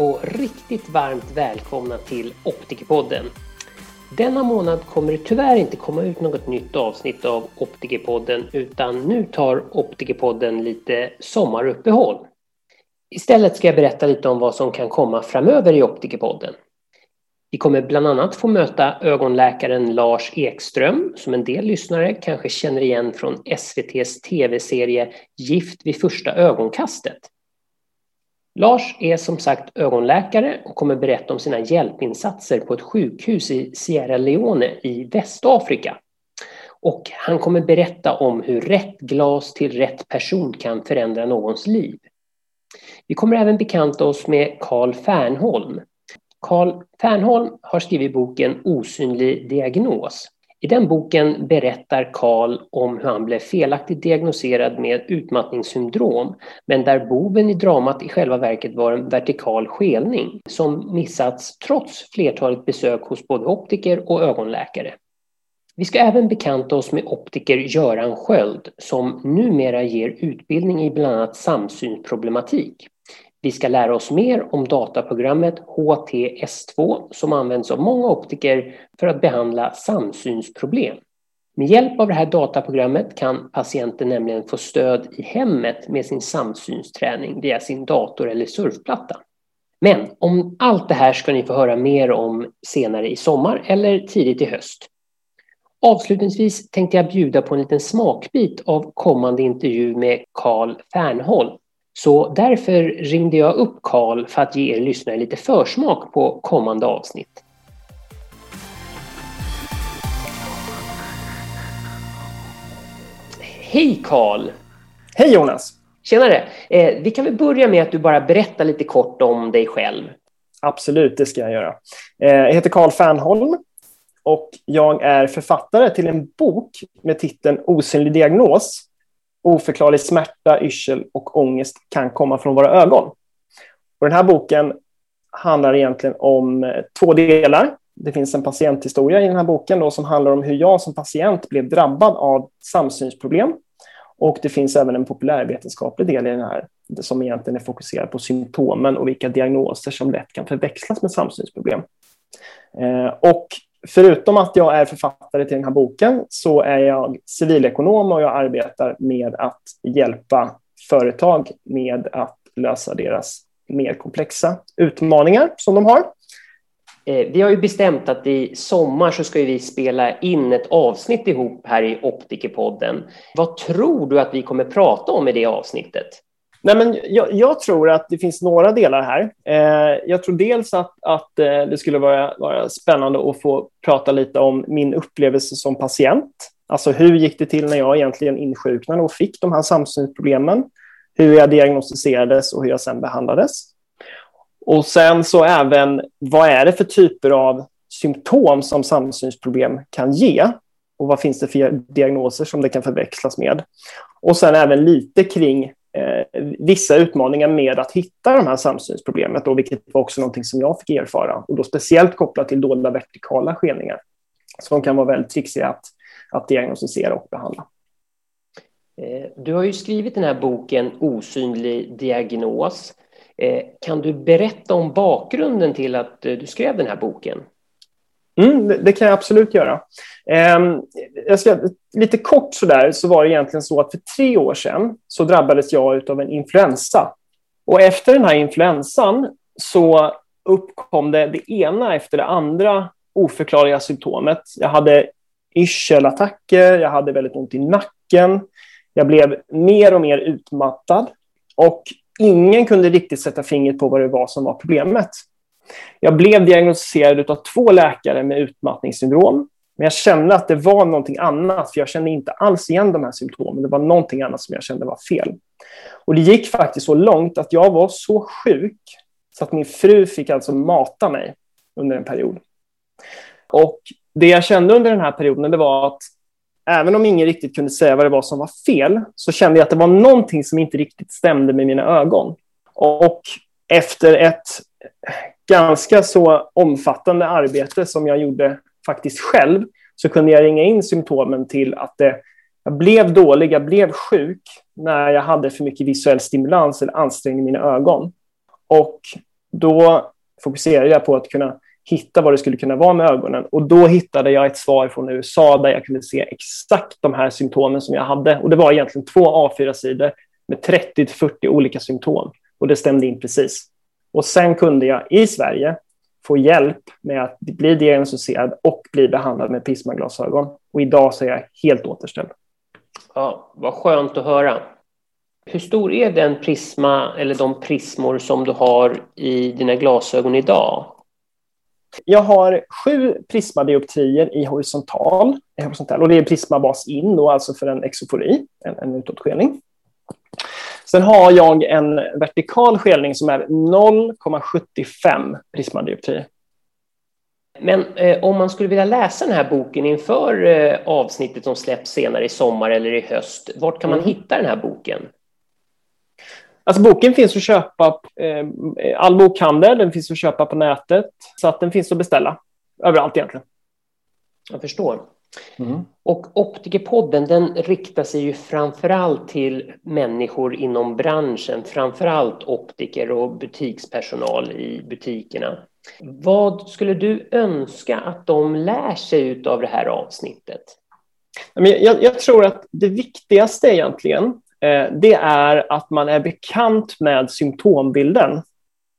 Och riktigt varmt välkomna till Optikerpodden. Denna månad kommer det tyvärr inte komma ut något nytt avsnitt av Optikerpodden utan nu tar Optikerpodden lite sommaruppehåll. Istället ska jag berätta lite om vad som kan komma framöver i Optikerpodden. Vi kommer bland annat få möta ögonläkaren Lars Ekström som en del lyssnare kanske känner igen från SVTs tv-serie Gift vid första ögonkastet. Lars är som sagt ögonläkare och kommer berätta om sina hjälpinsatser på ett sjukhus i Sierra Leone i Västafrika. Och han kommer berätta om hur rätt glas till rätt person kan förändra någons liv. Vi kommer även bekanta oss med Carl Fernholm. Carl Fernholm har skrivit boken Osynlig diagnos i den boken berättar Karl om hur han blev felaktigt diagnoserad med utmattningssyndrom, men där boven i dramat i själva verket var en vertikal skelning som missats trots flertalet besök hos både optiker och ögonläkare. Vi ska även bekanta oss med optiker Göran Sköld som numera ger utbildning i bland annat samsynsproblematik. Vi ska lära oss mer om dataprogrammet HTS2 som används av många optiker för att behandla samsynsproblem. Med hjälp av det här dataprogrammet kan patienten nämligen få stöd i hemmet med sin samsynsträning via sin dator eller surfplatta. Men om allt det här ska ni få höra mer om senare i sommar eller tidigt i höst. Avslutningsvis tänkte jag bjuda på en liten smakbit av kommande intervju med Carl Fernholm så därför ringde jag upp Karl för att ge er lyssnare lite försmak på kommande avsnitt. Hej Karl! Hej Jonas! Tjenare! Eh, vi kan väl börja med att du bara berättar lite kort om dig själv. Absolut, det ska jag göra. Eh, jag heter Karl Fernholm och jag är författare till en bok med titeln Osynlig diagnos oförklarlig smärta, yrsel och ångest kan komma från våra ögon. Och den här boken handlar egentligen om eh, två delar. Det finns en patienthistoria i den här boken då, som handlar om hur jag som patient blev drabbad av samsynsproblem. Och det finns även en populärvetenskaplig del i den här som egentligen är fokuserad på symptomen och vilka diagnoser som lätt kan förväxlas med samsynsproblem. Eh, och förutom att jag är författare till den här boken så är jag civilekonom och jag arbetar med att hjälpa företag med att lösa deras mer komplexa utmaningar som de har. Eh, vi har ju bestämt att i sommar så ska vi spela in ett avsnitt ihop här i Optikerpodden. Vad tror du att vi kommer prata om i det avsnittet? Nej, men jag, jag, tror att det finns några delar här. Eh, jag tror dels att, att eh, det skulle vara, vara spännande att få prata lite om min upplevelse som patient. Alltså hur gick det till när jag egentligen insjuknade och fick de här samsynsproblemen? Hur jag diagnostiserades och hur jag sen behandlades. Och sen så även vad är det för typer av symptom som samsynsproblem kan ge? Och vad finns det för diagnoser som det kan förväxlas med? Och sen även lite kring Eh, vissa utmaningar med att hitta de här samsynsproblemet, då, vilket var också någonting som jag fick erfara. Och då speciellt kopplat till dolda vertikala skeningar som kan vara väldigt trixiga att, att diagnostisera och behandla. Eh, du har ju skrivit den här boken Osynlig diagnos. Eh, kan du berätta om bakgrunden till att du skrev den här boken? Mm, det, det, kan jag absolut göra. Eh, jag ska, lite kort så där så var det egentligen så att för tre år sedan så drabbades jag av en influensa. Och efter den här influensan så uppkom det det ena efter det andra oförklarliga symptomet. Jag hade yrselattacker, jag hade väldigt ont i nacken, jag blev mer och mer utmattad och ingen kunde riktigt sätta fingret på vad det var som var problemet. Jag blev diagnostiserad av två läkare med utmattningssyndrom. Men jag kände att det var någonting annat, för jag kände inte alls igen de här symptomen. Det var någonting annat som jag kände var fel. Och det gick faktiskt så långt att jag var så sjuk så att min fru fick alltså mata mig under en period. Och det jag kände under den här perioden det var att även om ingen riktigt kunde säga vad det var som var fel, så kände jag att det var någonting som inte riktigt stämde med mina ögon. Och efter ett ganska så omfattande arbete som jag gjorde faktiskt själv så kunde jag ringa in symptomen till att det, jag blev dålig, jag blev sjuk när jag hade för mycket visuell stimulans eller ansträngning i mina ögon. Och då fokuserade jag på att kunna hitta vad det skulle kunna vara med ögonen. Och då hittade jag ett svar från USA där jag kunde se exakt de här symptomen som jag hade. Och det var egentligen två A4-sidor med 30-40 olika symptom. Och det stämde in precis. Och sen kunde jag i Sverige få hjälp med att bli diagnostiserad och bli behandlad med prismaglasögon. Och idag så är jag helt återställd. Ja, vad skönt att höra. Hur stor är den prisma eller de prismor som du har i dina glasögon idag? Jag har sju prismadioptrier i horisontal, i horisontal och det är prismabas in, då, alltså för en exofori, en, en utåtskelning. Sen har jag en vertikal skelning som är 0,75 prismadioptrier. Men eh, om man skulle vilja läsa den här boken inför eh, avsnittet som släpps senare i sommar eller i höst, vart kan man mm. hitta den här boken? Alltså boken finns att köpa, eh, all bokhandel, den finns att köpa på nätet, så att den finns att beställa överallt egentligen. Jag förstår. Mm. Och Optikerpodden den riktar sig ju framförallt till människor inom branschen, framförallt optiker och butikspersonal i butikerna. Vad skulle du önska att de lär sig av det här avsnittet? Jag, jag tror att det viktigaste egentligen, eh, det är att man är bekant med symptombilden.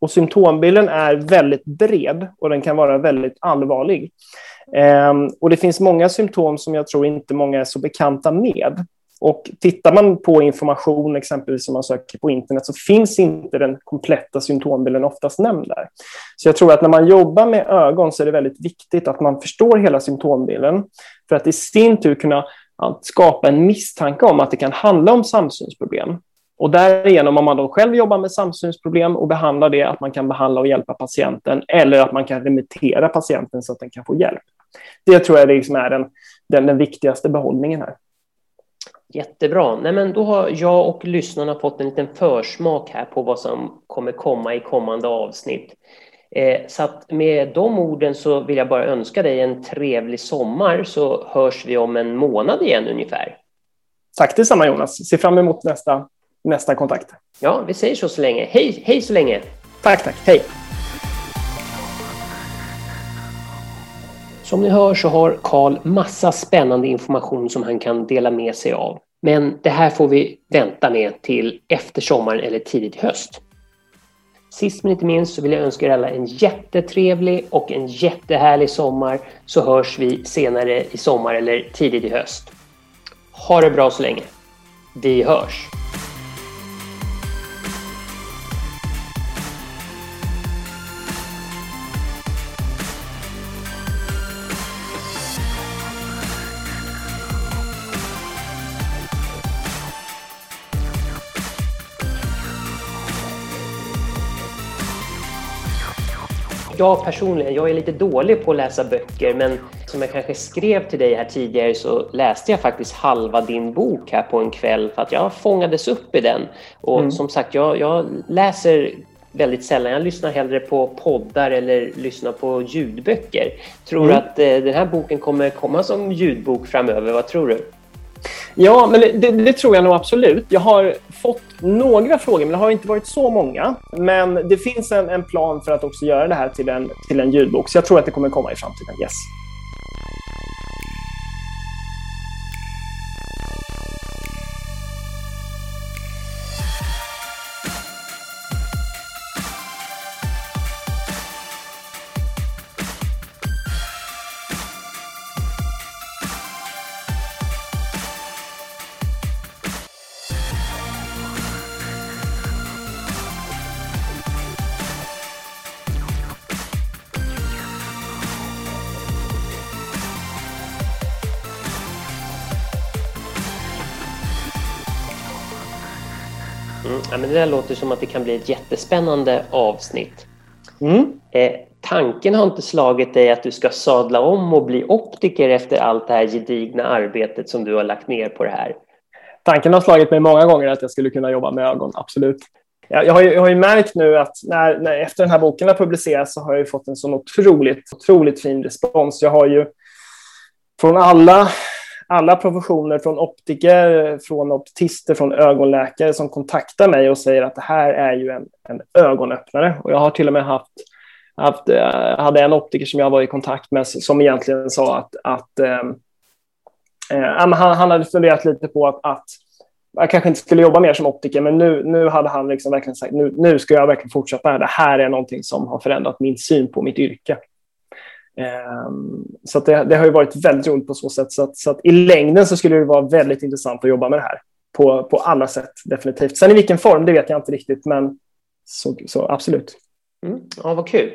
Och symptombilden är väldigt bred och den kan vara väldigt allvarlig. Ehm, och det finns många symptom som jag tror inte många är så bekanta med. Och tittar man på information, exempelvis som man söker på internet, så finns inte den kompletta symptombilden oftast nämnd där. Så jag tror att när man jobbar med ögon så är det väldigt viktigt att man förstår hela symptombilden för att i sin tur kunna skapa en misstanke om att det kan handla om samsynsproblem. Och därigenom, om man då själv jobbar med samsynsproblem och behandlar det, att man kan behandla och hjälpa patienten eller att man kan remittera patienten så att den kan få hjälp. Det tror jag liksom är den, den, den viktigaste behållningen här. Jättebra. Nej, men då har jag och lyssnarna fått en liten försmak här på vad som kommer komma i kommande avsnitt. Eh, så med de orden så vill jag bara önska dig en trevlig sommar så hörs vi om en månad igen ungefär. Tack detsamma Jonas. Ser fram emot nästa, nästa kontakt. Ja, vi säger så så länge. Hej, hej så länge. Tack, tack. Hej. Som ni hör så har Karl massa spännande information som han kan dela med sig av. Men det här får vi vänta med till efter sommaren eller tidigt i höst. Sist men inte minst så vill jag önska er alla en jättetrevlig och en jättehärlig sommar så hörs vi senare i sommar eller tidigt i höst. Ha det bra så länge. Vi hörs! Jag personligen, jag är lite dålig på att läsa böcker men som jag kanske skrev till dig här tidigare så läste jag faktiskt halva din bok här på en kväll för att jag fångades upp i den. Och mm. som sagt, jag, jag läser väldigt sällan. Jag lyssnar hellre på poddar eller lyssnar på ljudböcker. Tror du mm. att eh, den här boken kommer komma som ljudbok framöver? Vad tror du? Ja, men det, det, tror jag nog absolut. Jag har fått några frågor, men det har inte varit så många. Men det finns en, en plan för att också göra det här till en, till en ljudbok, så jag tror att det kommer komma i framtiden. Yes. Ja, men det där låter som att det kan bli ett jättespännande avsnitt. Mm. Eh, tanken har inte slagit dig att du ska sadla om och bli optiker efter allt det här gedigna arbetet som du har lagt ner på det här? Tanken har slagit mig många gånger att jag skulle kunna jobba med ögon, absolut. Jag, jag, har, ju, jag har ju märkt nu att när, när, efter den här boken har publicerats så har jag fått en sån otroligt, otroligt fin respons. Jag har ju från alla alla professioner från optiker, från optister, från ögonläkare som kontaktar mig och säger att det här är ju en, en ögonöppnare. Och jag har till och med haft, haft äh, hade en optiker som jag var i kontakt med som egentligen sa att, att äh, äh, han, han hade funderat lite på att, att jag kanske inte skulle jobba mer som optiker, men nu, nu hade han liksom verkligen sagt nu, nu ska jag verkligen fortsätta. Det här är någonting som har förändrat min syn på mitt yrke. Ehm, så det, det, har ju varit väldigt roligt på så sätt. Så att, så att, i längden så skulle det vara väldigt intressant att jobba med det här på, på alla sätt, definitivt. Sen i vilken form, det vet jag inte riktigt, men så, så absolut. Mm. Ja, vad kul.